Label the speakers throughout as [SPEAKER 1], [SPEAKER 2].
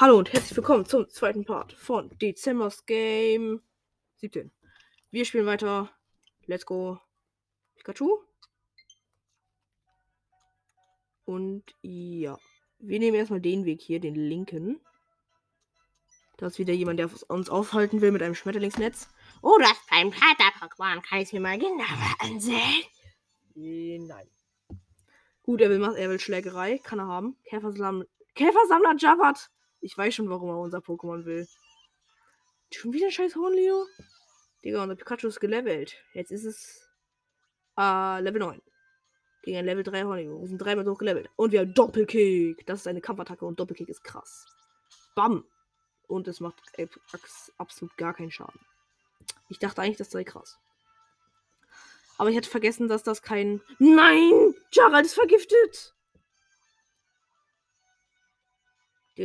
[SPEAKER 1] Hallo und herzlich willkommen zum zweiten Part von Dezembers Game 17. Wir spielen weiter. Let's go. Pikachu. Und ja, wir nehmen erstmal den Weg hier, den linken. Da ist wieder jemand, der uns aufhalten will mit einem Schmetterlingsnetz.
[SPEAKER 2] Oh, das ist beim Kater-Pokémon. Kann ich mir mal genauer ansehen?
[SPEAKER 1] Äh, Nein. Gut, er will, er will Schlägerei. Kann er haben. Käfersammler, Käfersammler Javat. Ich weiß schon, warum er unser Pokémon will. Schon wieder ein scheiß Hornleo? Digga, unser Pikachu ist gelevelt. Jetzt ist es äh, Level 9. Gegen ein Level 3 Hornleo. Wir sind dreimal so gelevelt. Und wir haben Doppelkick. Das ist eine Kampfattacke und Doppelkick ist krass. Bam. Und es macht absolut gar keinen Schaden. Ich dachte eigentlich, das sei krass. Aber ich hatte vergessen, dass das kein. Nein! Gerald ist vergiftet!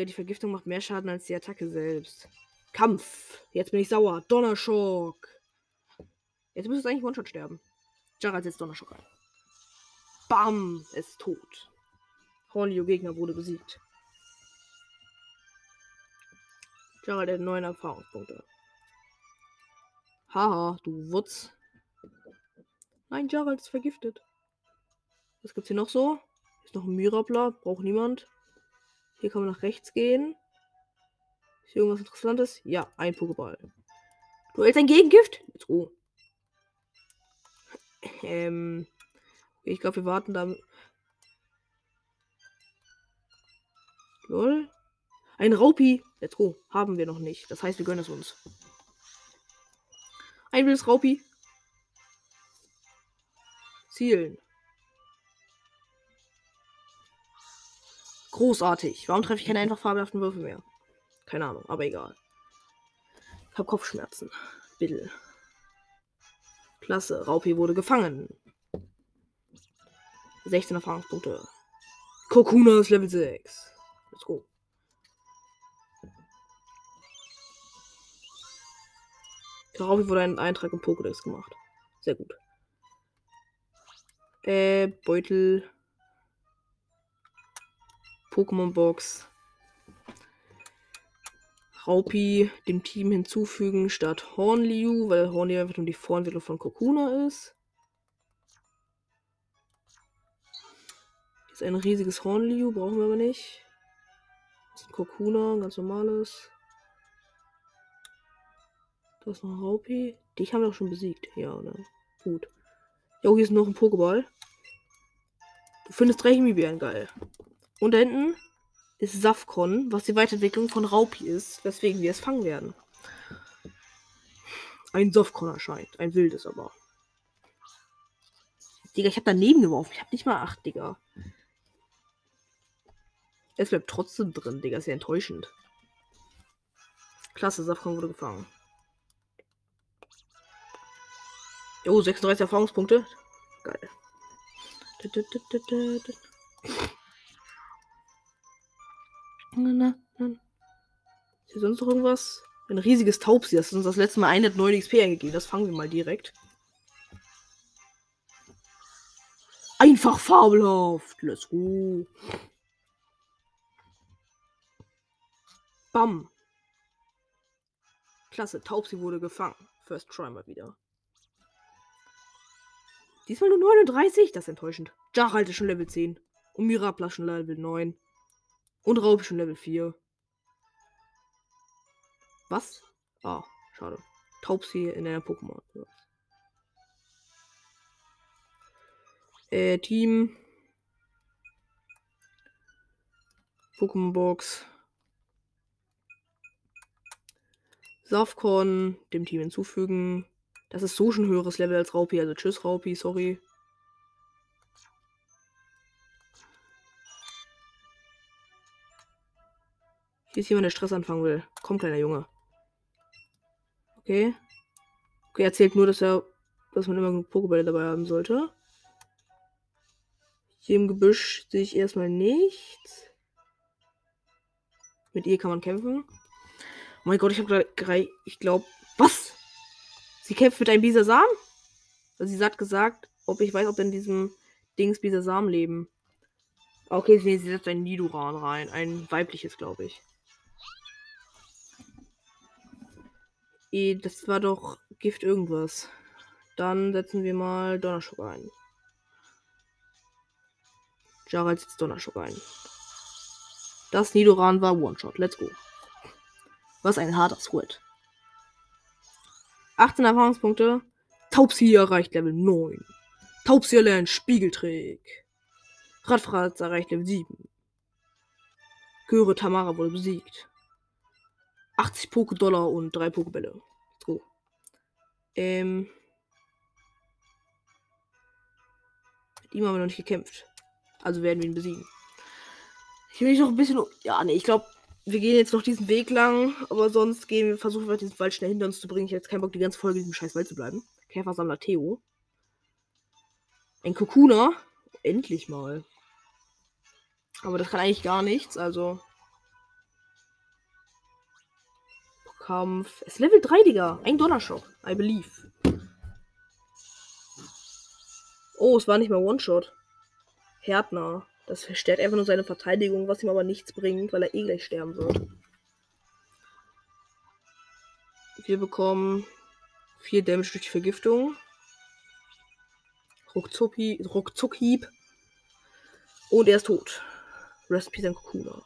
[SPEAKER 1] Die Vergiftung macht mehr Schaden als die Attacke selbst. Kampf! Jetzt bin ich sauer. Donnerschock! Jetzt müsste es eigentlich One-Shot sterben. Gerald setzt Donnerschock ein. Bam! Es ist tot. Hornlio-Gegner wurde besiegt. Gerald hat neun Erfahrungspunkte. Haha, du Wutz. Nein, Gerald ist vergiftet. Was gibt's hier noch so? Ist noch ein Mirabla, braucht niemand. Hier kann man nach rechts gehen. Ist hier irgendwas Interessantes? Ja, ein Pokéball. Du hältst ein Gegengift? Let's go. Ähm. Ich glaube, wir warten da. Lol. Ein Raupi. Let's go. Haben wir noch nicht. Das heißt, wir gönnen es uns. Ein wildes Raupi. Zielen. Großartig. Warum treffe ich keine einfach fabelhaften Würfel mehr? Keine Ahnung, aber egal. Ich habe Kopfschmerzen. Bitte. Klasse. Raupi wurde gefangen. 16 Erfahrungspunkte. Kokuna ist Level 6. Let's go. Raupi wurde ein Eintrag im Pokédex gemacht. Sehr gut. Äh, Beutel. Pokémon Box. Raupi dem Team hinzufügen statt Hornliu, weil Hornliu einfach nur die Vorentwicklung von Kokuna ist. Ist ein riesiges Hornliu, brauchen wir aber nicht. Das ist ein Kokuna, ganz normales. Da ist noch ein Raupi. Dich haben wir doch schon besiegt. Ja, oder? Gut. Jo, hier ist noch ein Pokéball. Du findest drei geil. Und da hinten ist Safkon, was die Weiterentwicklung von Raupi ist, weswegen wir es fangen werden. Ein Safkon erscheint. Ein wildes aber. Digga, ich hab daneben geworfen. Ich hab nicht mal acht, Digga. Es bleibt trotzdem drin, Digga. Ist ja enttäuschend. Klasse, Safkon wurde gefangen. Jo, 36 Erfahrungspunkte. Geil. Ist hier sonst noch irgendwas? Ein riesiges Taubsi. Das ist uns das letzte Mal 109 XP eingegeben. Das fangen wir mal direkt. Einfach fabelhaft. Let's go. Bam. Klasse. Taubsi wurde gefangen. First try mal wieder. Diesmal nur 39? Das ist enttäuschend. Jaralt ist schon Level 10. Und Mirapla schon Level 9. Und Raub schon Level 4. Was? Ah, schade. Taubsi in einer Pokémon. Äh, Team. Pokémon Box. Safcon dem Team hinzufügen. Das ist so schon höheres Level als Raupi. Also tschüss, Raupi, sorry. Hier ist jemand, der Stress anfangen will. Komm, kleiner Junge. Okay. Okay, er erzählt nur, dass er, dass man immer genug Pokébälle dabei haben sollte. Hier im Gebüsch sehe ich erstmal nichts. Mit ihr kann man kämpfen. Oh mein Gott, ich habe gerade, ich glaube, was? Sie kämpft mit einem Bisasam? Also sie hat gesagt, ob ich weiß, ob in diesem Dings Bisasam leben. Okay, sie, setzt ein Nidoran rein. Ein weibliches, glaube ich. Das war doch Gift irgendwas. Dann setzen wir mal Donnerschock ein. Gerald setzt Donnerschock ein. Das Nidoran war One-Shot. Let's go. Was ein harter Sweat. 18 Erfahrungspunkte. Taubsi erreicht Level 9. Taubsi erlernt Spiegeltrick. Radfratz erreicht Level 7. Göre Tamara wurde besiegt. 80 Poké-Dollar und 3 Pokebälle. Let's go. Ähm. Mit ihm haben wir noch nicht gekämpft. Also werden wir ihn besiegen. Ich will mich noch ein bisschen. Ja, nee, ich glaube, wir gehen jetzt noch diesen Weg lang. Aber sonst gehen wir, versuchen wir diesen Wald schnell hinter uns zu bringen. Ich habe jetzt keinen Bock, die ganze Folge in diesem scheiß Wald zu bleiben. Käfersammler Theo. Ein Kokuna. Endlich mal. Aber das kann eigentlich gar nichts, also. Kampf. Es ist Level 3, Digga. Ein Donnerschock. I believe. Oh, es war nicht mal One-Shot. Härtner. Das verstärkt einfach nur seine Verteidigung, was ihm aber nichts bringt, weil er eh gleich sterben wird. Wir bekommen 4 Damage durch Vergiftung. Ruckzuck-Hieb. Und er ist tot. Rest Peace and Kokuna.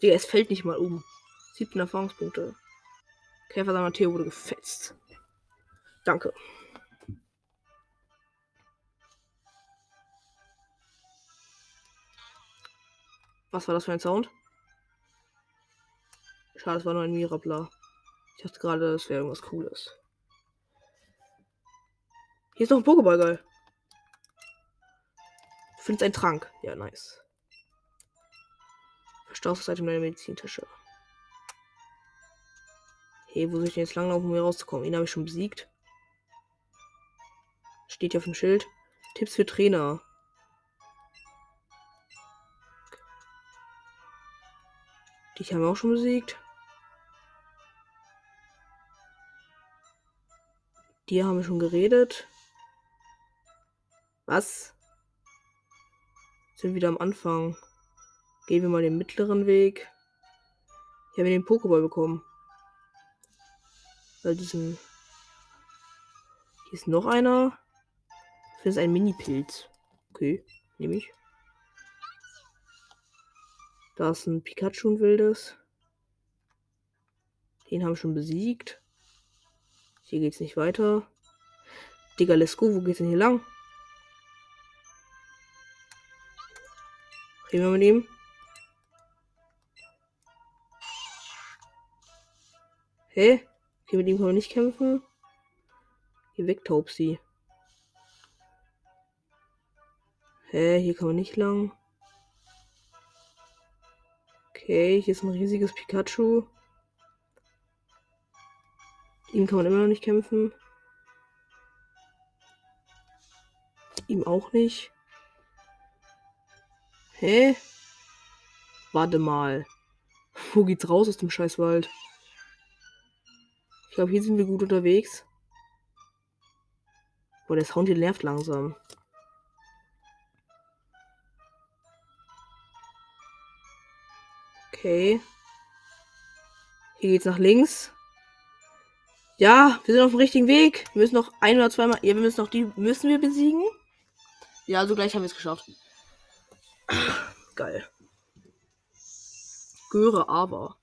[SPEAKER 1] Digga, es fällt nicht mal um. 17 Erfahrungspunkte. Käfer Theo wurde gefetzt. Danke. Was war das für ein Sound? Schade, es war nur ein Mirabla. Ich dachte gerade, das wäre irgendwas Cooles. Hier ist noch ein Pokéball, geil. Du findest einen Trank. Ja, nice. Verstaust Item in deiner Medizintasche. Hey, wo soll ich denn jetzt langlaufen, um hier rauszukommen? Ihn habe ich schon besiegt. Steht hier auf dem Schild. Tipps für Trainer. Die haben wir auch schon besiegt. Die haben wir schon geredet. Was? Sind wieder am Anfang. Gehen wir mal den mittleren Weg. Ich habe den Pokéball bekommen. Weil diesen. Hier ist noch einer. Das ist ein Mini-Pilz. Okay, nehme ich. Da ist ein Pikachu ein wildes. Den haben wir schon besiegt. Hier geht's nicht weiter. Digga, let's go. Wo geht's denn hier lang? Reden wir mit ihm. Hä? Okay, mit ihm können wir nicht kämpfen. Hier weg, Taubsi. Hä, hier kann man nicht lang. Okay, hier ist ein riesiges Pikachu. Ihm kann man immer noch nicht kämpfen. Ihm auch nicht. Hä? Warte mal. Wo geht's raus aus dem Scheißwald? Ich glaube, hier sind wir gut unterwegs. Boah, der Sound hier nervt langsam. Okay. Hier geht's nach links. Ja, wir sind auf dem richtigen Weg. Wir müssen noch ein oder zweimal. Ja, wir müssen noch die. Müssen wir besiegen? Ja, also gleich haben wir es geschafft. Geil. Göre aber.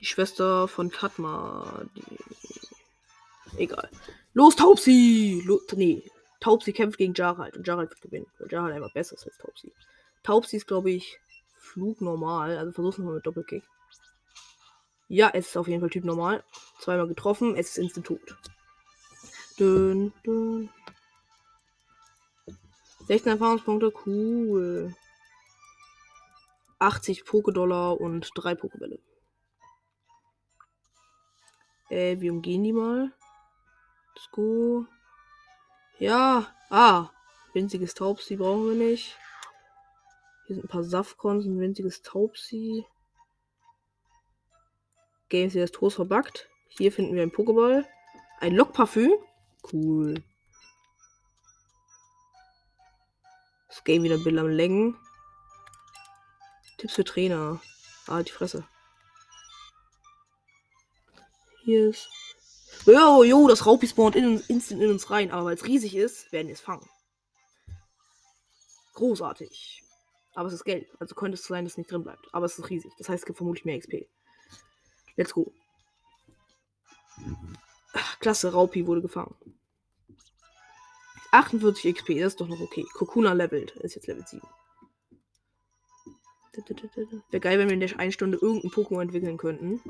[SPEAKER 1] Die Schwester von Katma. Die... Egal. Los, Taubsi! Lo nee, Taubsi kämpft gegen Jarald und Jarald wird gewinnen. Weil Jarald einfach besser ist als Taubsi. Taubsi ist, glaube ich, Flug normal. Also versuch's nochmal mit Doppelkick. Ja, es ist auf jeden Fall Typ normal. Zweimal getroffen, es ist instant. Dün, dün. 16 Erfahrungspunkte, cool. 80 Pokédollar und 3 Pokebälle. Äh, wir umgehen die mal. Let's go. Ja. Ah. Winziges Taubsi brauchen wir nicht. Hier sind ein paar Safkons, ein winziges Taubsi. Games hier das Toast verbuggt. Hier finden wir ein Pokéball. Ein Lockparfüm. Cool. Das Game wieder Bill am Längen. Tipps für Trainer. Ah, die Fresse. Hier. Jo, jo, das Raupi spawnt in, instant in uns rein. Aber weil es riesig ist, werden wir es fangen. Großartig. Aber es ist gelb. Also könnte es sein, dass es nicht drin bleibt. Aber es ist riesig. Das heißt, es gibt vermutlich mehr XP. Let's go. Klasse, Raupi wurde gefangen. 48 XP, das ist doch noch okay. Kokuna levelt, ist jetzt Level 7. Wäre geil, wenn wir in der einen Stunde irgendein Pokémon entwickeln könnten.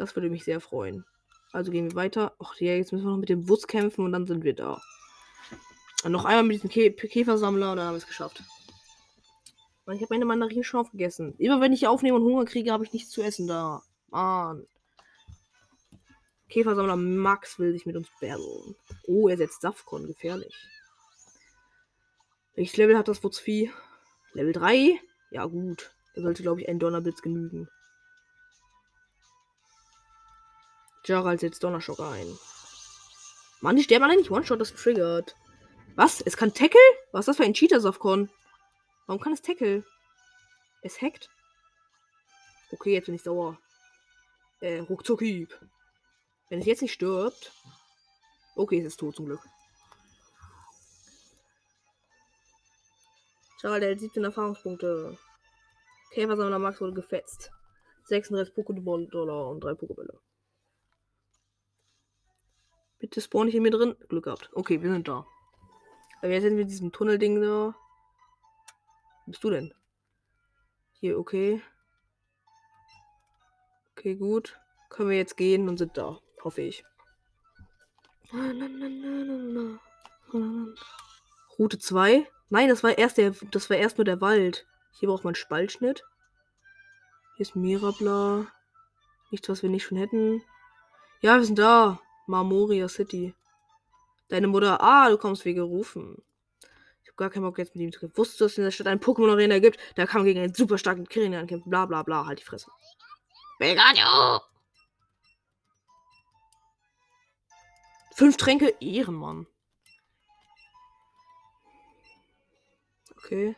[SPEAKER 1] Das würde mich sehr freuen. Also gehen wir weiter. Ach ja, jetzt müssen wir noch mit dem Wutz kämpfen und dann sind wir da. Und noch einmal mit diesem Kä Käfersammler und dann haben wir es geschafft. Und ich habe meine Mandarinen schon aufgegessen. Immer wenn ich aufnehme und Hunger kriege, habe ich nichts zu essen da. Mann. Käfersammler Max will sich mit uns battlen. Oh, er setzt Safkon. Gefährlich. Welches Level hat das Wutzvieh? Level 3? Ja, gut. Da sollte, glaube ich, ein Donnerblitz genügen. Gerald setzt Donnerschock ein. Mann, die sterben alle nicht. One-Shot das triggert. Was? Es kann Tackle? Was ist das für ein Cheater, Safkon? Warum kann es Tackle? Es hackt? Okay, jetzt bin ich sauer. Äh, Ruckzuckhieb. Wenn es jetzt nicht stirbt. Okay, es ist tot zum Glück. Schade, der hat 17 Erfahrungspunkte. Käfersammler Max wurde gefetzt. 36 Pokédollar und 3 Pokébälle. Bitte spawn ich in mir drin. Glück gehabt. Okay, wir sind da. Aber jetzt sind wir in diesem Tunnelding da. Wo bist du denn? Hier, okay. Okay, gut. Können wir jetzt gehen und sind da. Hoffe ich. Route 2. Nein, das war erst der. Das war erst nur der Wald. Hier braucht man Spaltschnitt. Hier ist Mirabla. Nichts, was wir nicht schon hätten. Ja, wir sind da. Marmoria City. Deine Mutter. Ah, du kommst wie gerufen. Ich habe gar keinen Bock jetzt mit ihm zu kämpfen. Wusstest du, dass es in der Stadt einen Pokémon-Arena gibt? Da kann man gegen einen super starken Kirin ankämpfen. Bla bla bla. Halt die Fresse.
[SPEAKER 2] Pikachu!
[SPEAKER 1] Fünf Tränke. Ehrenmann. Okay.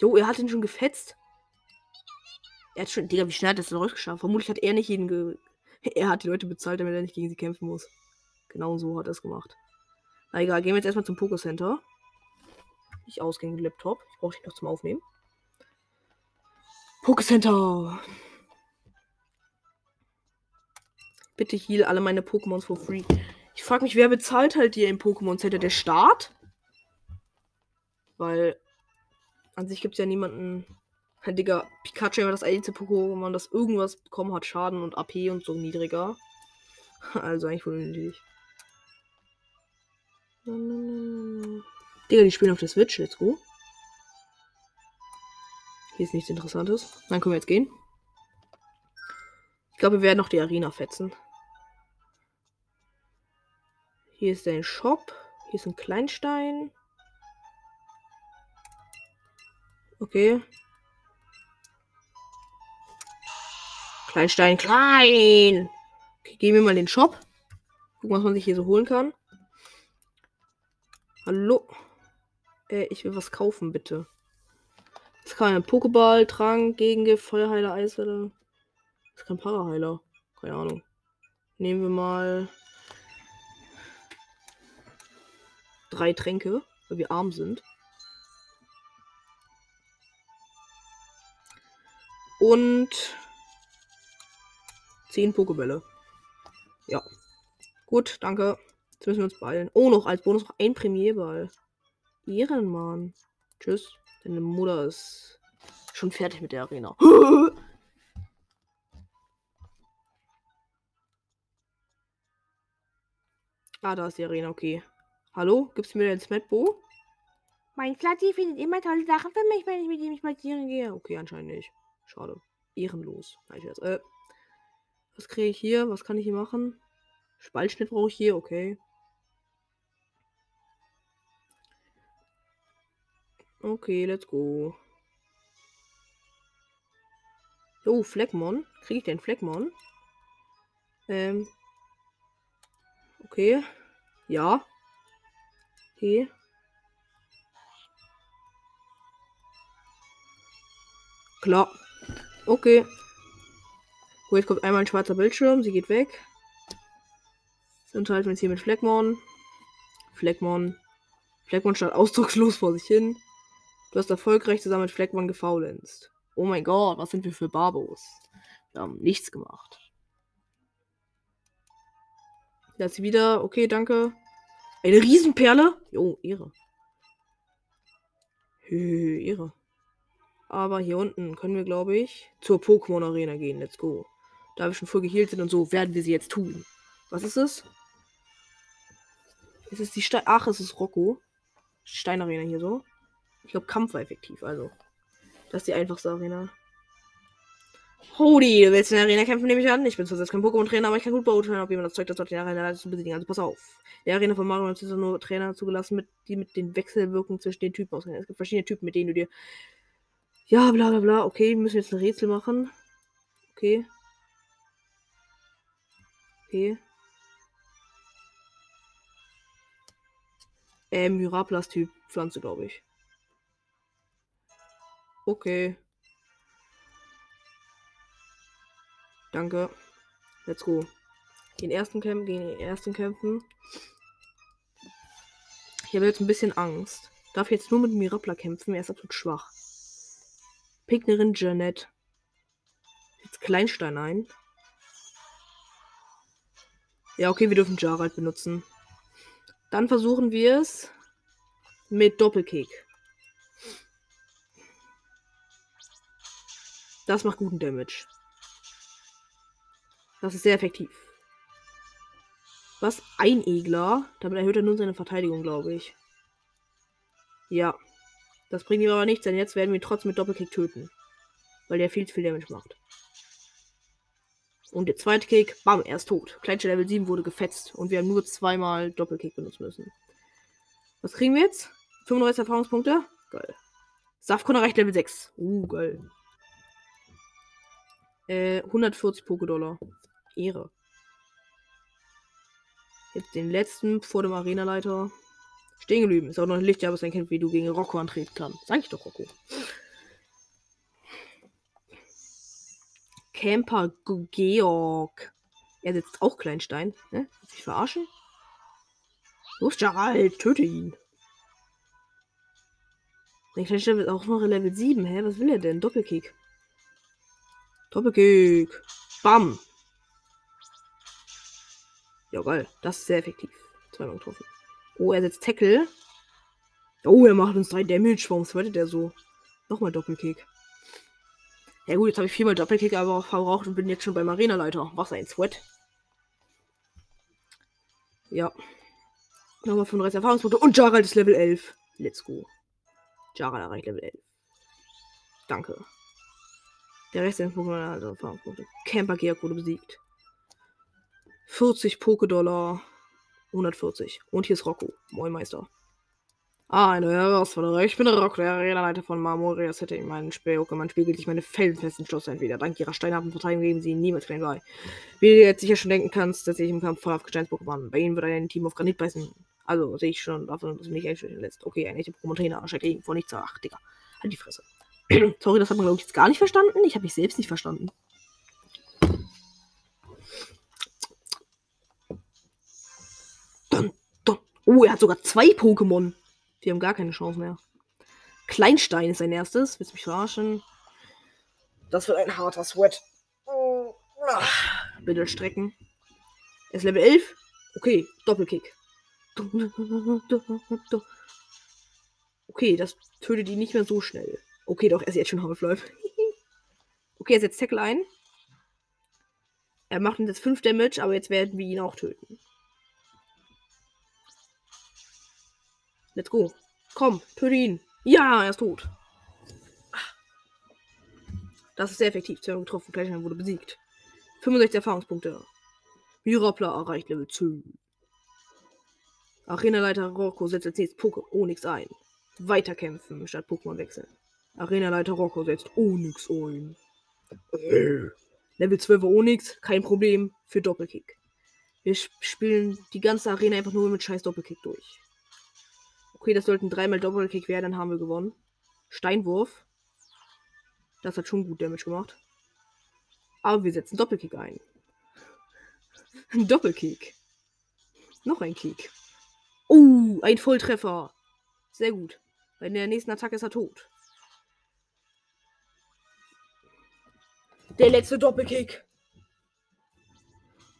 [SPEAKER 1] Jo, er hat ihn schon gefetzt. Er hat schon. Digga, wie schnell hat er das rausgeschafft? Vermutlich hat er nicht jeden. Ge er hat die Leute bezahlt, damit er nicht gegen sie kämpfen muss. Genau so hat er es gemacht. Na egal, gehen wir jetzt erstmal zum Pokécenter. Nicht ausgehen mit Laptop. Ich brauche dich noch zum Aufnehmen. Pokécenter. Bitte heal alle meine Pokémons for free. Ich frage mich, wer bezahlt halt dir im Pokémon Center? Der Staat? Weil an sich gibt es ja niemanden. Digga, Pikachu war das einzige Pokémon, das irgendwas bekommen hat. Schaden und AP und so niedriger. Also eigentlich wohl unnötig. Digga, die spielen auf der Switch. Let's go. Hier ist nichts Interessantes. Dann können wir jetzt gehen. Ich glaube, wir werden noch die Arena fetzen. Hier ist ein Shop. Hier ist ein Kleinstein. Okay. Kleinstein, klein. Okay, gehen wir mal in den Shop. Gucken, was man sich hier so holen kann. Hallo. Äh, ich will was kaufen, bitte. Das kann ein Pokéball, Trank, Gegengift, Feuerheiler, Eiswelle. Das ist kein Paraheiler. Keine Ahnung. Nehmen wir mal drei Tränke, weil wir arm sind. Und zehn Pokebälle. Ja. Gut, danke. Jetzt müssen wir uns beeilen. Oh, noch als Bonus noch ein Premierball. Ehrenmann. Tschüss. Deine Mutter ist schon fertig mit der Arena. ah, da ist die Arena, okay. Hallo? Gibst du mir dein Smetbo?
[SPEAKER 2] Mein Flatty findet immer tolle Sachen für mich, wenn ich mit ihm spazieren gehe.
[SPEAKER 1] Okay, anscheinend nicht. Schade. Ehrenlos. Nein, ich weiß. Äh, was kriege ich hier? Was kann ich hier machen? Spaltschnitt brauche ich hier, okay. Okay, let's go. Oh, Fleckmon. Kriege ich den Fleckmon? Ähm. Okay. Ja. Okay. Klar. Okay. Oh, jetzt kommt einmal ein schwarzer Bildschirm. Sie geht weg. Jetzt unterhalten wir uns hier mit Fleckmon. Fleckmon. Fleckmon stand ausdruckslos vor sich hin. Du hast erfolgreich zusammen mit Fleckmon gefaulenzt. Oh mein Gott, was sind wir für Barbos? Wir haben nichts gemacht. Da ist sie wieder. Okay, danke. Eine Riesenperle. Jo, Ehre. Hö, Ehre. Aber hier unten können wir, glaube ich, zur Pokémon Arena gehen. Let's go. Da wir schon voll geheilt sind und so, werden wir sie jetzt tun. Was ist es? Ist es die Stein. Ach, es ist Rocco. Steinarena hier so. Ich glaube, Kampf war effektiv, also. Das ist die einfachste Arena. Hodi, du willst in der Arena kämpfen, nehme ich an. Ich bin zwar selbst kein Pokémon-Trainer, aber ich kann gut beurteilen, ob jemand das Zeug dazu hat, die Arena zu besiegen. Also pass auf. In der Arena von Mario sind nur Trainer zugelassen, mit, die mit den Wechselwirkungen zwischen den Typen ausgehen. Es gibt verschiedene Typen, mit denen du dir. Ja, bla bla bla. Okay, wir müssen jetzt ein Rätsel machen. Okay. Okay. Äh, Myraplas-Typ Pflanze, glaube ich. Okay. Danke. Let's go. Den ersten Kämpfen, gegen den ersten Kämpfen. Ich habe jetzt ein bisschen Angst. Darf jetzt nur mit Mirapla kämpfen. Er ist absolut schwach. Pignerin Janet. Jetzt Kleinstein ein. Ja, okay, wir dürfen Jarald benutzen. Dann versuchen wir es mit Doppelkick. Das macht guten Damage. Das ist sehr effektiv. Was? Ein Egler? Damit erhöht er nun seine Verteidigung, glaube ich. Ja. Das bringt ihm aber nichts, denn jetzt werden wir ihn trotzdem mit Doppelkick töten. Weil der viel zu viel Damage macht. Und der zweite Kick, bam, er ist tot. Kleinste Level 7 wurde gefetzt. Und wir haben nur zweimal Doppelkick benutzen müssen. Was kriegen wir jetzt? 35 Erfahrungspunkte? Geil. Safkon erreicht Level 6. Uh, geil. Äh, 140 Pokédollar. Ehre. Jetzt den letzten vor dem Arenaleiter. Stehen geblieben. Ist auch noch ein Licht, aber es erkennt, wie du gegen Rocco antreten kannst. Sag ich doch, Rocco. Camper Georg. Er sitzt auch Kleinstein. Ne? Willst mich verarschen? Los, Gerald, töte ihn. Der Kleinstein wird auch noch Level 7. Hä? Was will er denn? Doppelkick. Doppelkick. Bam. Ja, geil. Das ist sehr effektiv. Zweimal getroffen. Oh, er setzt Tackle. Oh, er macht uns drei Damage. Warum sweatet er so? Nochmal Doppelkick. Ja gut, jetzt habe ich viermal Doppelkick aber auch verbraucht und bin jetzt schon beim Arenaleiter. Was ein Sweat. Ja. Nochmal 35 Erfahrungspunkte. Und Jarald ist Level 11. Let's go. Jarald erreicht Level 11. Danke. Der Rest der Pokémon hat Erfahrungspunkte. Camper Georg wurde besiegt. 40 Pokédollar. 140. Und hier ist Rocco. Moin Meister. Ah, eine Herausforderung. Ich bin Rocco, der Arenaleiter von Marmoria City. Mein Pokémon spiegelt sich meine felsenfesten Schlosssein wieder. Dank ihrer steinharten Verteidigung geben sie niemals klein bei. Wie du jetzt sicher schon denken kannst, dass ich im Kampf voll auf Gesteins-Pokémon. Bei ihnen wird ein Team auf Granit beißen. Also sehe ich schon davon, dass du mich einstellen lässt. Okay, ein echter Pokémon-Trainer. Schreckt gegen vor nichts. Ach, Digga. Halt die Fresse. Sorry, das hat man, glaube ich, jetzt gar nicht verstanden. Ich habe mich selbst nicht verstanden. Dun, dun. Oh, er hat sogar zwei Pokémon. Die haben gar keine Chance mehr. Kleinstein ist sein erstes. Willst du mich verarschen? Das wird ein harter Sweat. Bitte strecken. Er ist Level 11. Okay, Doppelkick. Okay, das tötet ihn nicht mehr so schnell. Okay, doch, er ist jetzt schon Half-Life. okay, er setzt Tackle ein. Er macht jetzt 5 Damage, aber jetzt werden wir ihn auch töten. Let's go. Komm, töte ihn. Ja, er ist tot. Das ist sehr effektiv. Zwei getroffen. Kleinstein wurde besiegt. 65 Erfahrungspunkte. Mirapla erreicht Level 10. Arenaleiter Rocco setzt als nächstes Poké Onyx ein. Weiterkämpfen statt Pokémon wechseln. Arenaleiter Rocco setzt Onyx ein. Level 12 Onyx, kein Problem für Doppelkick. Wir spielen die ganze Arena einfach nur mit scheiß Doppelkick durch. Okay, das sollten dreimal Doppelkick werden, dann haben wir gewonnen. Steinwurf. Das hat schon gut Damage gemacht. Aber wir setzen Doppelkick ein. Doppelkick. Noch ein Kick. Oh, ein Volltreffer. Sehr gut. Bei der nächsten Attacke ist er tot. Der letzte Doppelkick.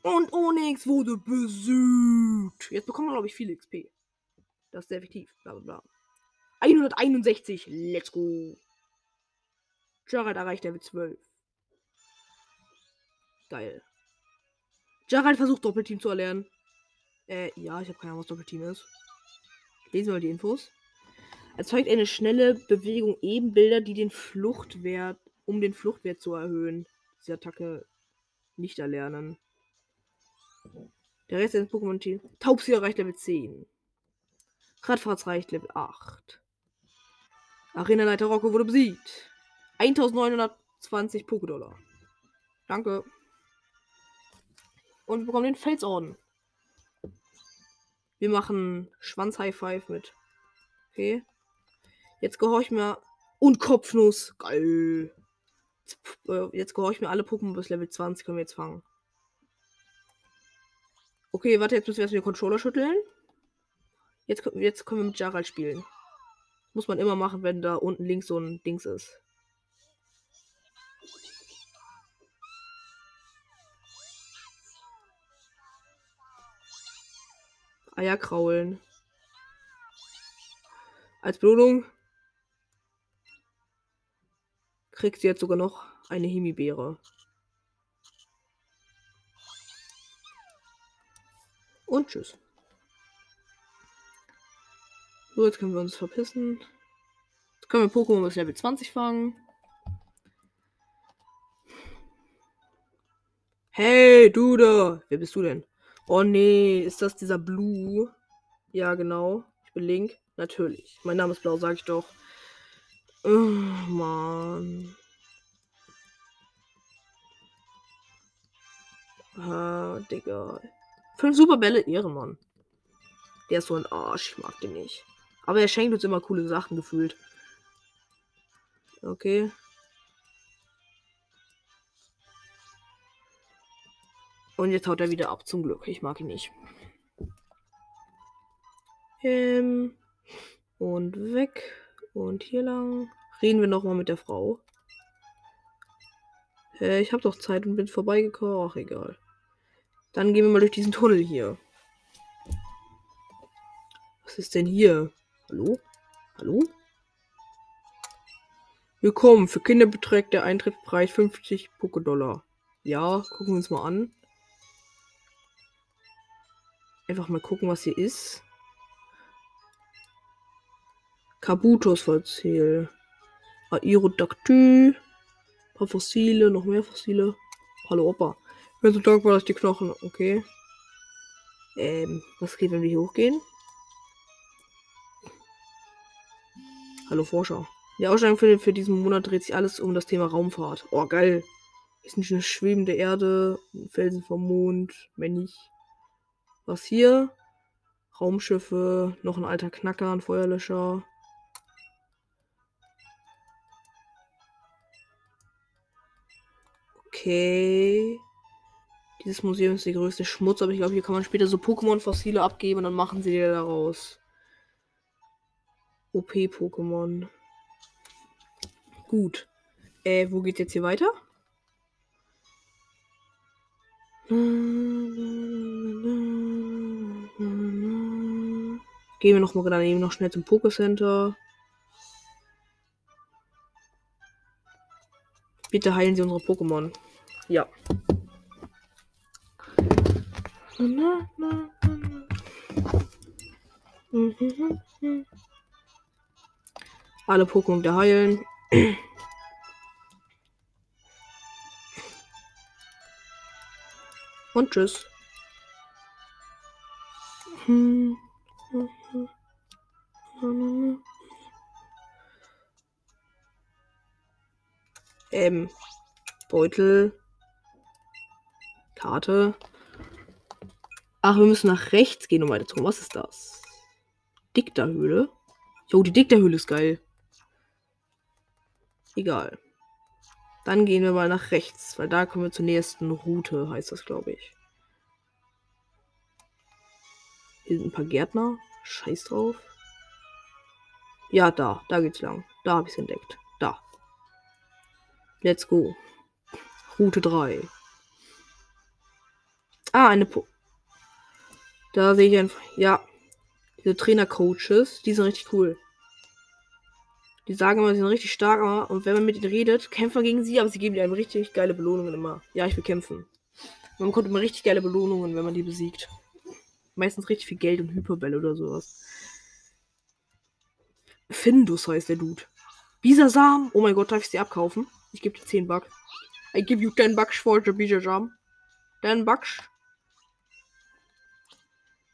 [SPEAKER 1] Und Onyx wurde besiegt. Jetzt bekommen wir, glaube ich, viel XP. Das ist sehr effektiv. Bla bla bla. 161. Let's go. Gerald erreicht Level 12. Geil. Gerald versucht Doppelteam zu erlernen. Äh, ja, ich habe keine Ahnung, was Doppelteam ist. Lesen wir mal die Infos. Erzeugt eine schnelle Bewegung Ebenbilder, die den Fluchtwert, um den Fluchtwert zu erhöhen. Diese Attacke nicht erlernen. Der Rest ist Pokémon-Team. Taubsi erreicht Level 10. Radfahrt reicht Level 8. Arena-Leiter Rocco wurde besiegt. 1920 Pokédollar. Danke. Und wir bekommen den Felsorden. Wir machen Schwanz-High-Five mit. Okay. Jetzt gehorch mir. Und Kopfnuss. Geil. Jetzt gehorch mir alle Pokémon bis Level 20 können wir jetzt fangen. Okay, warte, jetzt müssen wir erst den Controller schütteln. Jetzt, jetzt können wir mit Jaral spielen. Muss man immer machen, wenn da unten links so ein Dings ist. Eier kraulen. Als Belohnung kriegt sie jetzt sogar noch eine Himbeere. Und tschüss. So, jetzt können wir uns verpissen. Jetzt können wir Pokémon bis Level 20 fangen. Hey, du da! Wer bist du denn? Oh nee, ist das dieser Blue? Ja, genau. Ich bin Link. Natürlich. Mein Name ist Blau, sag ich doch. Oh, Mann. Ah, Digga. Fünf Superbälle, Ehrenmann. Der ist so ein Arsch. Ich mag den nicht. Aber er schenkt uns immer coole Sachen gefühlt. Okay. Und jetzt haut er wieder ab, zum Glück. Ich mag ihn nicht. Ähm, und weg. Und hier lang. Reden wir nochmal mit der Frau. Äh, ich habe doch Zeit und bin vorbeigekommen. Ach, egal. Dann gehen wir mal durch diesen Tunnel hier. Was ist denn hier? Hallo? Hallo? Willkommen. Für Kinder beträgt der Eintrittspreis 50 Pokédollar. Ja, gucken wir uns mal an. Einfach mal gucken, was hier ist. Kabutos Fossil. Aerodactyl. Ein paar Fossile, noch mehr Fossile. Hallo Opa. Ich bin so dankbar, dass die Knochen. Okay. Ähm, was geht, wenn wir hier hochgehen? Hallo Forscher. Die Ausstellung für, für diesen Monat dreht sich alles um das Thema Raumfahrt. Oh, geil. Ist nicht eine schwebende Erde, Felsen vom Mond, wenn nicht. Was hier? Raumschiffe, noch ein alter Knacker, ein Feuerlöscher. Okay. Dieses Museum ist der größte Schmutz, aber ich glaube, hier kann man später so Pokémon-Fossile abgeben und dann machen sie dir daraus. OP-Pokémon. Gut. Äh, wo geht jetzt hier weiter? Gehen wir noch mal dann eben noch schnell zum Pokécenter. Bitte heilen Sie unsere Pokémon. Ja. Alle Pokémon der heilen. Und tschüss. Ähm, Beutel. Karte. Ach, wir müssen nach rechts gehen, um weiterzukommen. Was ist das? Dikterhöhle. Jo, die Dikterhöhle ist geil. Egal. Dann gehen wir mal nach rechts, weil da kommen wir zur nächsten Route, heißt das, glaube ich. Hier sind ein paar Gärtner. Scheiß drauf. Ja, da. Da geht's lang. Da habe ich entdeckt. Da. Let's go. Route 3. Ah, eine po Da sehe ich einfach. Ja. Diese Trainer-Coaches, die sind richtig cool. Die sagen immer, sie sind richtig stark, und wenn man mit ihnen redet, kämpft man gegen sie, aber sie geben einem richtig geile Belohnungen immer. Ja, ich will kämpfen. Man bekommt immer richtig geile Belohnungen, wenn man die besiegt. Meistens richtig viel Geld und Hyperbälle oder sowas. Findus heißt der Dude. Bisasam. Oh mein Gott, darf ich sie abkaufen? Ich gebe dir 10 Bucks. I give you 10 Bucks for the Bisasam. 10 Bucks.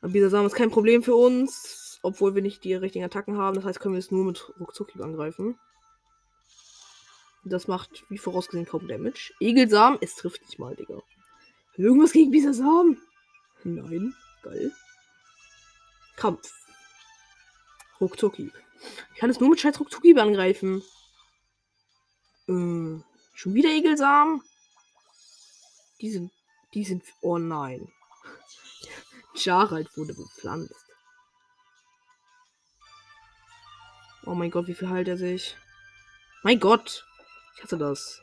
[SPEAKER 1] Bisasam ist kein Problem für uns, obwohl wir nicht die richtigen Attacken haben. Das heißt, können wir es nur mit Ruckzuck angreifen. Das macht, wie vorausgesehen, kaum Damage. Egelsam, es trifft nicht mal, Digga. Irgendwas gegen Bisasam? Nein. Geil. Kampf. Ruckzucki. Ich kann es nur mit scheiß Ruckzucki angreifen. Äh, schon wieder Egelsamen? Die sind. Die sind. Oh nein. Jarald wurde bepflanzt. Oh mein Gott, wie viel heilt er sich? Mein Gott! Ich hasse das.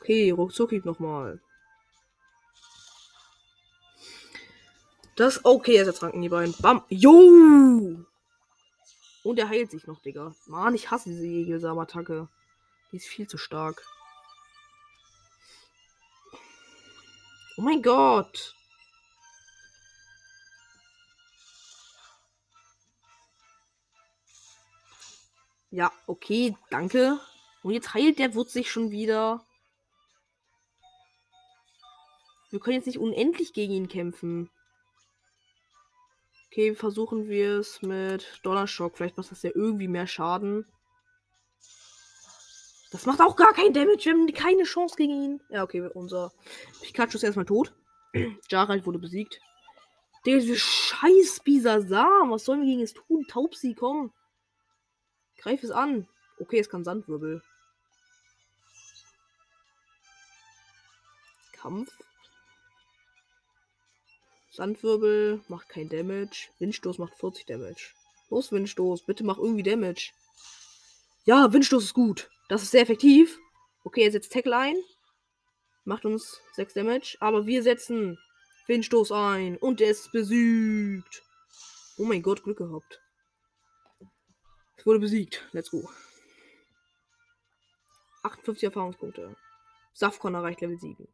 [SPEAKER 1] Okay, Ruckzucki nochmal. Das, okay, er ist ranken die beiden. Bam. Jo! Und er heilt sich noch, Digga. Mann, ich hasse diese Jägelsam-Attacke. Die ist viel zu stark. Oh mein Gott. Ja, okay, danke. Und jetzt heilt der Wurz sich schon wieder. Wir können jetzt nicht unendlich gegen ihn kämpfen. Okay, versuchen wir es mit Donnerschock. Vielleicht macht das ja irgendwie mehr Schaden. Das macht auch gar keinen Damage. Wir haben keine Chance gegen ihn. Ja, okay, unser Pikachu ist erstmal tot. Jarald wurde besiegt. Der ist scheiß Bisasam. Was sollen wir gegen es tun? Taubsi, komm. Greif es an. Okay, es kann Sandwirbel. Kampf. Sandwirbel macht kein Damage. Windstoß macht 40 Damage. Los, Windstoß. Bitte mach irgendwie Damage. Ja, Windstoß ist gut. Das ist sehr effektiv. Okay, er setzt Tackle ein. Macht uns 6 Damage. Aber wir setzen Windstoß ein. Und er ist besiegt. Oh mein Gott, Glück gehabt. Es wurde besiegt. Let's go. 58 Erfahrungspunkte. Safkon erreicht Level 7.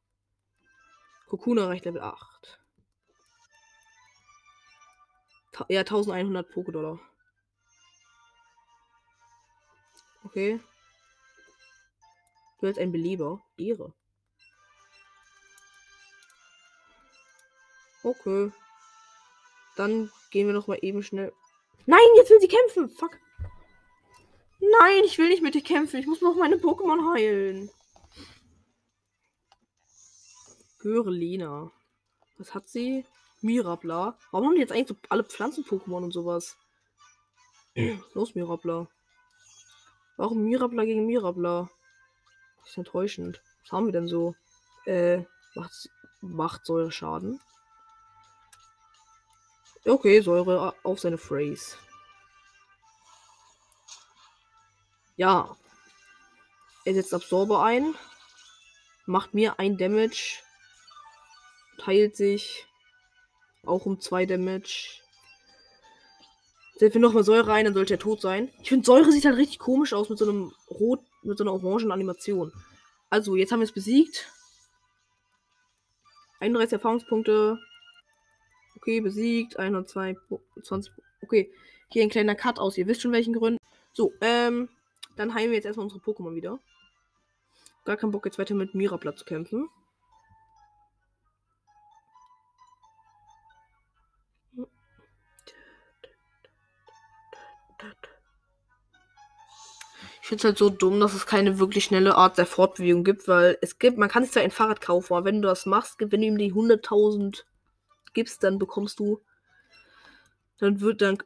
[SPEAKER 1] Kokuna erreicht Level 8. Ja, 1100 Pokédollar. Okay. Du bist ein Beleber. Ehre. Okay. Dann gehen wir noch mal eben schnell. Nein, jetzt will sie kämpfen. Fuck. Nein, ich will nicht mit dir kämpfen. Ich muss noch meine Pokémon heilen. Höre Lena. Was hat sie? Mirabla. Warum haben die jetzt eigentlich so alle Pflanzen-Pokémon und sowas? Los, Mirabla. Warum Mirabla gegen Mirabla? Das ist enttäuschend. Was haben wir denn so? Äh, macht, macht Säure Schaden? Okay, Säure auf seine Phrase. Ja. Er setzt Absorber ein. Macht mir ein Damage. Teilt sich. Auch um 2 Damage. Setzen wir nochmal Säure rein, dann sollte er tot sein. Ich finde, Säure sieht halt richtig komisch aus mit so einem rot, mit so einer orangen Animation. Also, jetzt haben wir es besiegt. 31 Erfahrungspunkte. Okay, besiegt. 102, 20. Okay, hier ein kleiner Cut aus. Ihr wisst schon welchen Gründen. So, ähm, dann heilen wir jetzt erstmal unsere Pokémon wieder. Gar keinen Bock jetzt weiter mit Mirapla zu kämpfen. Ich finde es halt so dumm, dass es keine wirklich schnelle Art der Fortbewegung gibt, weil es gibt, man kann sich zwar ein Fahrrad kaufen, aber wenn du das machst, wenn du ihm die 100.000 gibst, dann bekommst du, dann wird, dann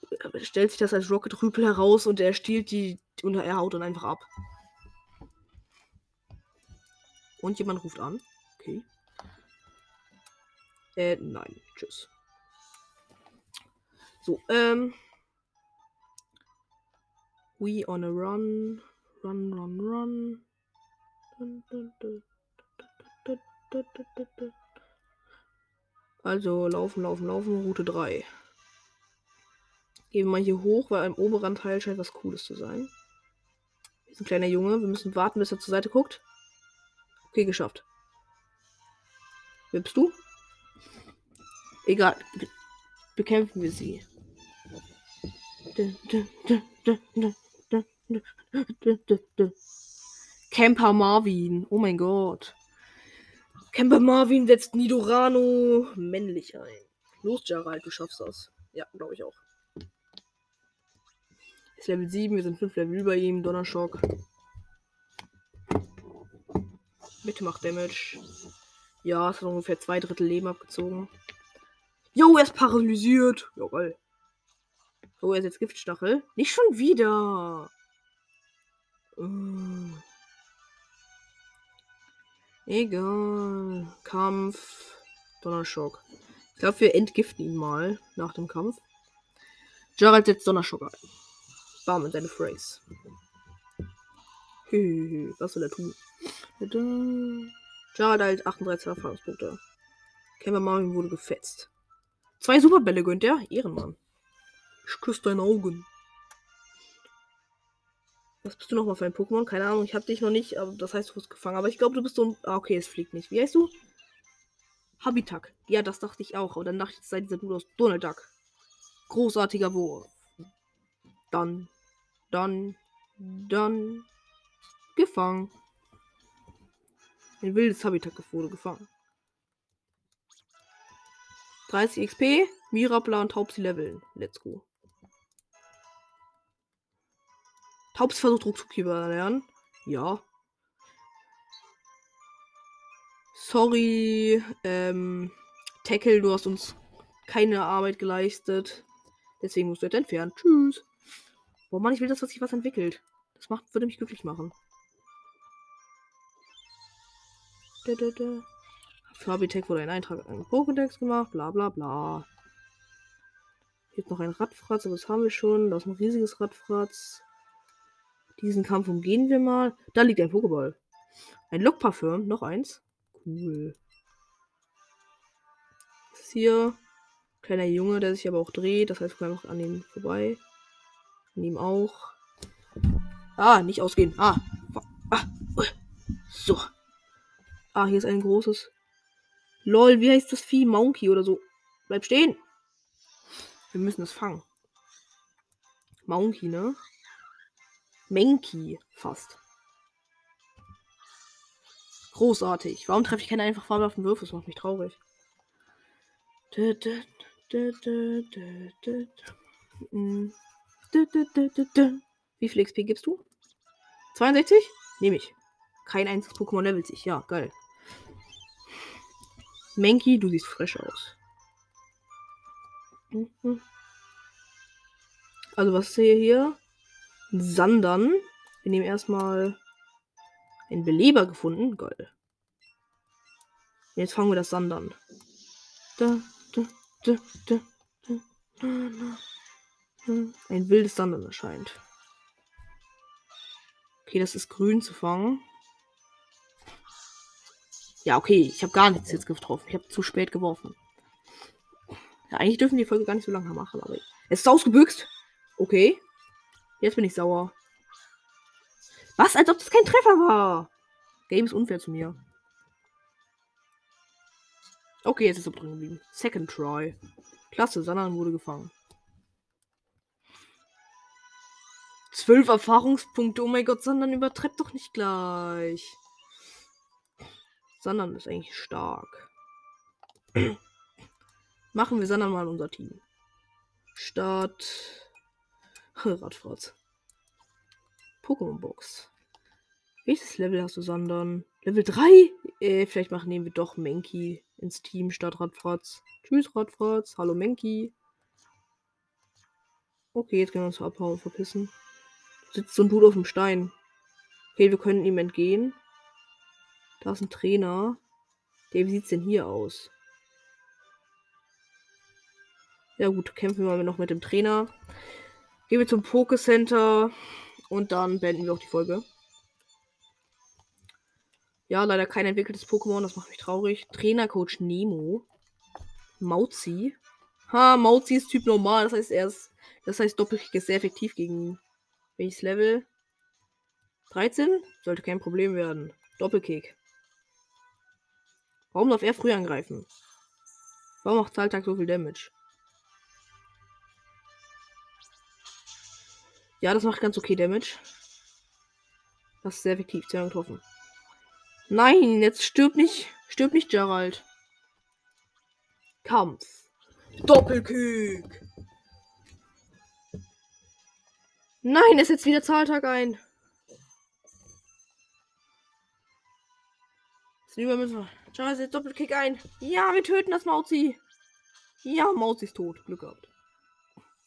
[SPEAKER 1] stellt sich das als Rocket Rüpel heraus und er stiehlt die, und er haut dann einfach ab. Und jemand ruft an. Okay. Äh, nein. Tschüss. So, ähm. We on a run. Run, run, run. Also laufen, laufen, laufen, Route 3. Gehen wir mal hier hoch, weil im oberen Teil scheint was Cooles zu sein. Ist ein kleiner Junge. Wir müssen warten, bis er zur Seite guckt. Okay, geschafft. Wer du? Egal. Be bekämpfen wir sie. Camper Marvin. Oh mein Gott. Camper Marvin setzt Nidorano männlich ein. Los, Gerald, du schaffst das. Ja, glaube ich auch. Ist Level 7, wir sind 5 Level über ihm. Donnerschock. Bitte mach Damage. Ja, es hat ungefähr zwei Drittel Leben abgezogen. Jo, er ist paralysiert. Ja, geil. Oh, er ist jetzt Giftstachel. Nicht schon wieder. Uh. Egal. Kampf. Donnerschock. Ich glaube, wir entgiften ihn mal nach dem Kampf. Gerald setzt Donnerschock ein. Bam, in seine Phrase. Was soll er tun? Gerald halt 38 Erfahrungspunkte. Kemmer Marvin wurde gefetzt. Zwei Superbälle gönnt er. Ehrenmann. Ich küsse deine Augen. Was bist du nochmal für ein Pokémon? Keine Ahnung, ich hab dich noch nicht, aber das heißt, du wirst gefangen. Aber ich glaube, du bist so ein. Ah, okay, es fliegt nicht. Wie heißt du? Habitak. Ja, das dachte ich auch. Und dann dachte ich, es sei dieser Dude aus Donald Duck. Großartiger Wurf. Dann. Dann. Dann. Gefangen. Ein wildes Habitat wurde gefangen. 30 XP, Mirapla und Taubsi leveln. Let's go. Taubsi versucht Ruckzuckkeeper lernen. Ja. Sorry, ähm, Tackle, du hast uns keine Arbeit geleistet. Deswegen musst du jetzt entfernen. Tschüss. Boah, Mann, ich will, dass sich was entwickelt. Das macht, würde mich glücklich machen. Da, da, da. Für wurde ein Eintrag an den Pokédex gemacht, bla bla bla. Hier noch ein Radfratz, aber das haben wir schon. Da ist ein riesiges Radfratz. Diesen Kampf umgehen wir mal. Da liegt ein Pokéball. Ein Lockparfüm, noch eins. Cool. Das ist hier kleiner Junge, der sich aber auch dreht. Das heißt, wir können einfach an ihm vorbei. Ihm auch. Ah, nicht ausgehen. Ah. ah. So. Ah, hier ist ein großes. Lol, wie heißt das Vieh? Monkey oder so. Bleib stehen. Wir müssen es fangen. Monkey, ne? Menki, fast. Großartig. Warum treffe ich keine einfach farbhaften Würfel? Das macht mich traurig. Wie viel XP gibst du? 62? Nehme ich. Kein einziges Pokémon levelt sich. Ja, geil. Menki, du siehst frisch aus. Also, was sehe hier? Sandern. Wir nehmen erstmal einen Beleber gefunden. Geil. Jetzt fangen wir das Sandern. Da, da, da, da, da, da, Ein wildes Sandern erscheint. Okay, das ist grün zu fangen. Ja, okay, ich habe gar nichts jetzt getroffen. Ich habe zu spät geworfen. Ja, eigentlich dürfen die Folge gar nicht so lange machen, aber es ist ausgebüxt. Okay. Jetzt bin ich sauer. Was? Als ob das kein Treffer war. Game ist unfair zu mir. Okay, jetzt ist er drin geblieben. Second try. Klasse, Sanan wurde gefangen. Zwölf Erfahrungspunkte. Oh mein Gott, Sandern übertreibt doch nicht gleich. Sandern ist eigentlich stark. Machen wir Sandern mal unser Team. Start. Radfratz. Pokémon Box. Welches Level hast du, Sandern? Level 3? Äh, vielleicht machen nehmen wir doch Menki ins Team statt Radfratz. Tschüss, Radfratz. Hallo, Menki. Okay, jetzt können wir uns abhauen, verpissen. Sitzt so ein Dude auf dem Stein. Okay, wir können ihm entgehen. Da ist ein Trainer. Der, wie sieht's denn hier aus? Ja gut, kämpfen wir mal noch mit dem Trainer. Gehen wir zum Poké-Center und dann beenden wir auch die Folge. Ja, leider kein entwickeltes Pokémon, das macht mich traurig. Trainercoach Nemo. Mauzi. Ha, Mauzi ist Typ normal, das heißt er ist. Das heißt Doppelkick ist sehr effektiv gegen ihn. Welches Level? 13? Sollte kein Problem werden. Doppelkick. Warum darf er früh angreifen? Warum macht Zahltag so viel Damage? Ja, das macht ganz okay Damage. Das ist sehr effektiv. Sehr getroffen. Nein, jetzt stirbt nicht. Stirbt nicht Gerald. Kampf. Doppelkick. Nein, es setzt wieder Zahltag ein. Lieber müssen wir. Setzt Doppelkick ein. Ja, wir töten das Mauzi. Ja, Mauzi ist tot. Glück gehabt.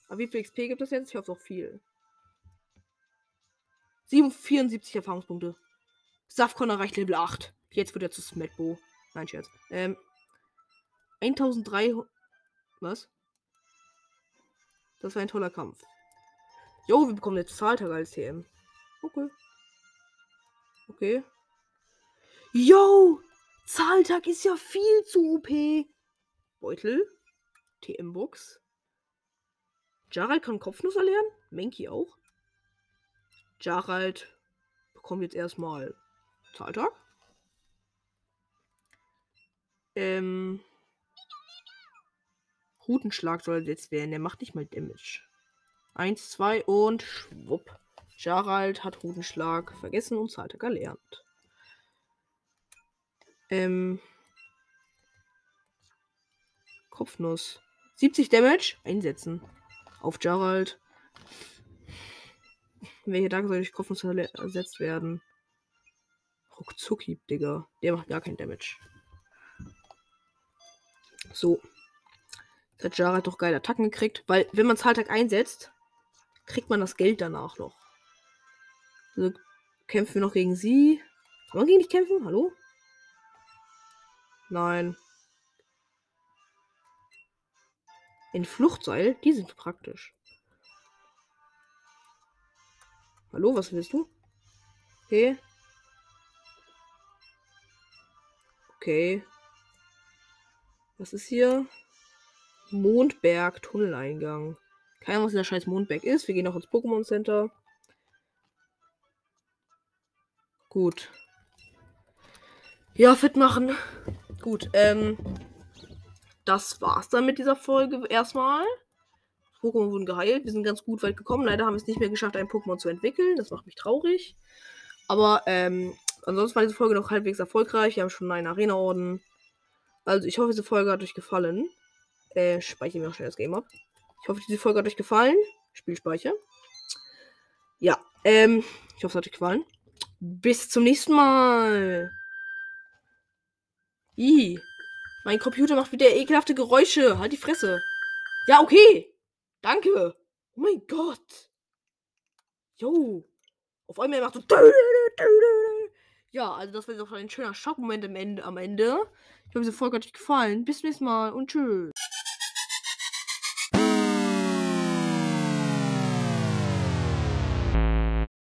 [SPEAKER 1] Aber wie viel XP gibt es jetzt? Ich hoffe auch viel. 74 Erfahrungspunkte. Safkon erreicht Level 8. Jetzt wird er zu Smetbo. Nein, Scherz. Ähm. 1300. Was? Das war ein toller Kampf. Jo, wir bekommen jetzt Zahltag als TM. Okay. Okay. Yo! Zahltag ist ja viel zu OP. Beutel. TM-Box. Jarald kann Kopfnuss erlernen. Menki auch. Jarald bekommt jetzt erstmal Zahltag. Ähm. Rutenschlag soll jetzt werden. Der macht nicht mal Damage. Eins, zwei und schwupp. Jarald hat Rutenschlag vergessen und Zahltag erlernt. Ähm. Kopfnuss. 70 Damage. Einsetzen. Auf Jarald. Welcher Tag soll durch Kopfnuss ersetzt werden? Ruckzucki, Digga. Der macht gar keinen Damage. So. Jetzt hat Jara doch geile Attacken gekriegt, weil wenn man Zahltag einsetzt, kriegt man das Geld danach noch. Also kämpfen wir noch gegen sie. Kann man gegen dich kämpfen? Hallo? Nein. In Fluchtseil, die sind praktisch. Hallo, was willst du? Okay. Okay. Was ist hier? Mondberg, Tunneleingang. Keine Ahnung, was der scheiß Mondberg ist. Wir gehen noch ins Pokémon Center. Gut. Ja, fit machen. Gut, ähm. Das war's dann mit dieser Folge erstmal. Pokémon wurden geheilt. Wir sind ganz gut weit gekommen. Leider haben wir es nicht mehr geschafft, ein Pokémon zu entwickeln. Das macht mich traurig. Aber, ähm, ansonsten war diese Folge noch halbwegs erfolgreich. Wir haben schon einen Arena-Orden. Also, ich hoffe, diese Folge hat euch gefallen. Äh, speichere mir auch schnell das Game ab. Ich hoffe, diese Folge hat euch gefallen. Spielspeicher. Ja, ähm, ich hoffe, es hat euch gefallen. Bis zum nächsten Mal. Ih, mein Computer macht wieder ekelhafte Geräusche. Halt die Fresse. Ja, okay. Danke. Oh mein Gott. Jo. Auf einmal macht so. Ja, also das war doch ein schöner Schockmoment. Am Ende. Ich hoffe, diese Folge hat euch gefallen. Bis zum nächsten Mal und tschüss.